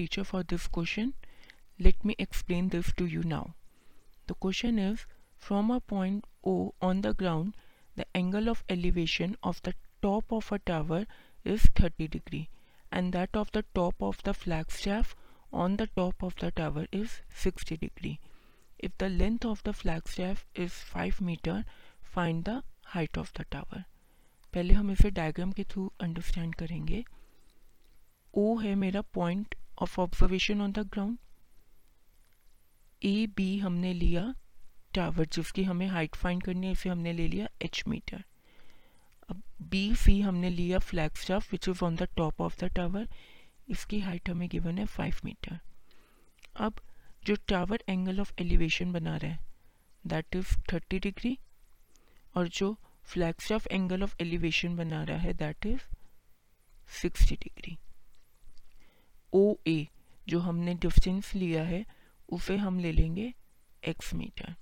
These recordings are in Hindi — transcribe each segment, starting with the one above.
teacher for this question. Let me explain this to you now. The question is from a point O on the ground, the angle of elevation of the top of a tower is 30 degree and that of the top of the flagstaff on the top of the tower is 60 degree. If the length of the flagstaff is 5 meter, find the height of the tower. पहले हम इसे डायग्राम के थ्रू अंडरस्टैंड करेंगे ओ है मेरा point of observation on the ground A B हमने लिया टावर जिसकी हमें हाइट फाइंड करनी है, इसे हमने ले लिया एच मीटर अब बी सी हमने लिया flag staff which is on the top of the tower इसकी हाइट हमें गिवन है फाइव मीटर अब जो टावर एंगल ऑफ़ एलिवेशन बना रहा है दैट इज़ थर्टी डिग्री और जो flag staff angle of elevation बना रहा है that is sixty degree O A जो हमने डिस्टेंस लिया है, उसे हम ले लेंगे एक्स मीटर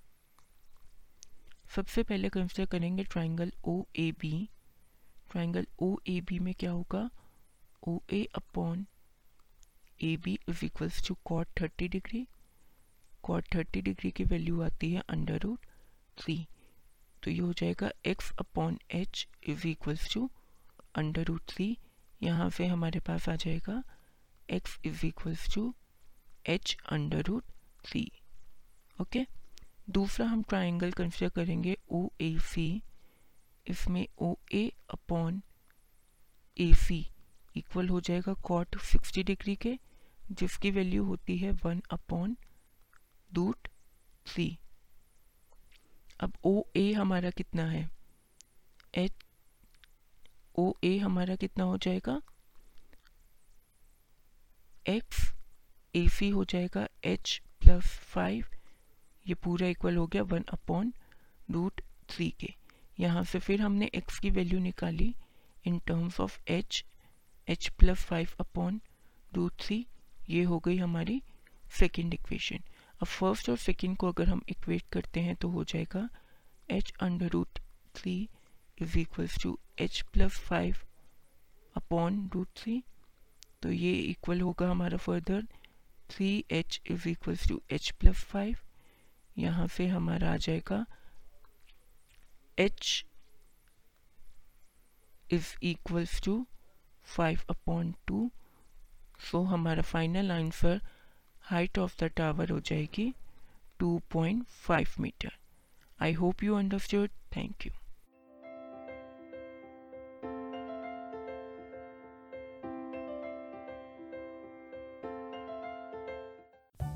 सबसे पहले कंसिडर करेंगे triangle O A B triangle O A B में क्या होगा? O A upon A B is equals to cot thirty degree cot thirty degree की वैल्यू आती है अंडर रूट थ्री तो ये हो जाएगा x upon h is equals to under root three यहाँ से हमारे पास आ जाएगा x is equals to h under root three okay दूसरा हम ट्राइंगल कंसिडर करेंगे ओ ए सी इसमें ओ A upon A C equal हो जाएगा कॉट सिक्सटी डिग्री के, जिसकी वैल्यू होती है वन अपॉन रूट थ्री अब ओ ए हमारा कितना है? एच ओ ए हमारा कितना हो जाएगा? एक्स ए सी हो जाएगा एच प्लस फाइव ये पूरा इक्वल हो गया वन अपॉन रूट थ्री के। यहाँ से फिर हमने एक्स की वैल्यू निकाली in terms of h h plus five upon root three ये हो गई हमारी सेकेंड इक्वेशन अब फ़र्स्ट और सेकेंड को अगर हम इक्वेट करते हैं तो हो जाएगा h under root three is equals to h plus five upon root three तो ये इक्वल होगा हमारा further three h is equals to h plus five यहाँ से हमारा आ जाएगा h is equals to five upon two so हमारा final answer height of the tower हो जाएगी 2.5 metre I hope you understood thank you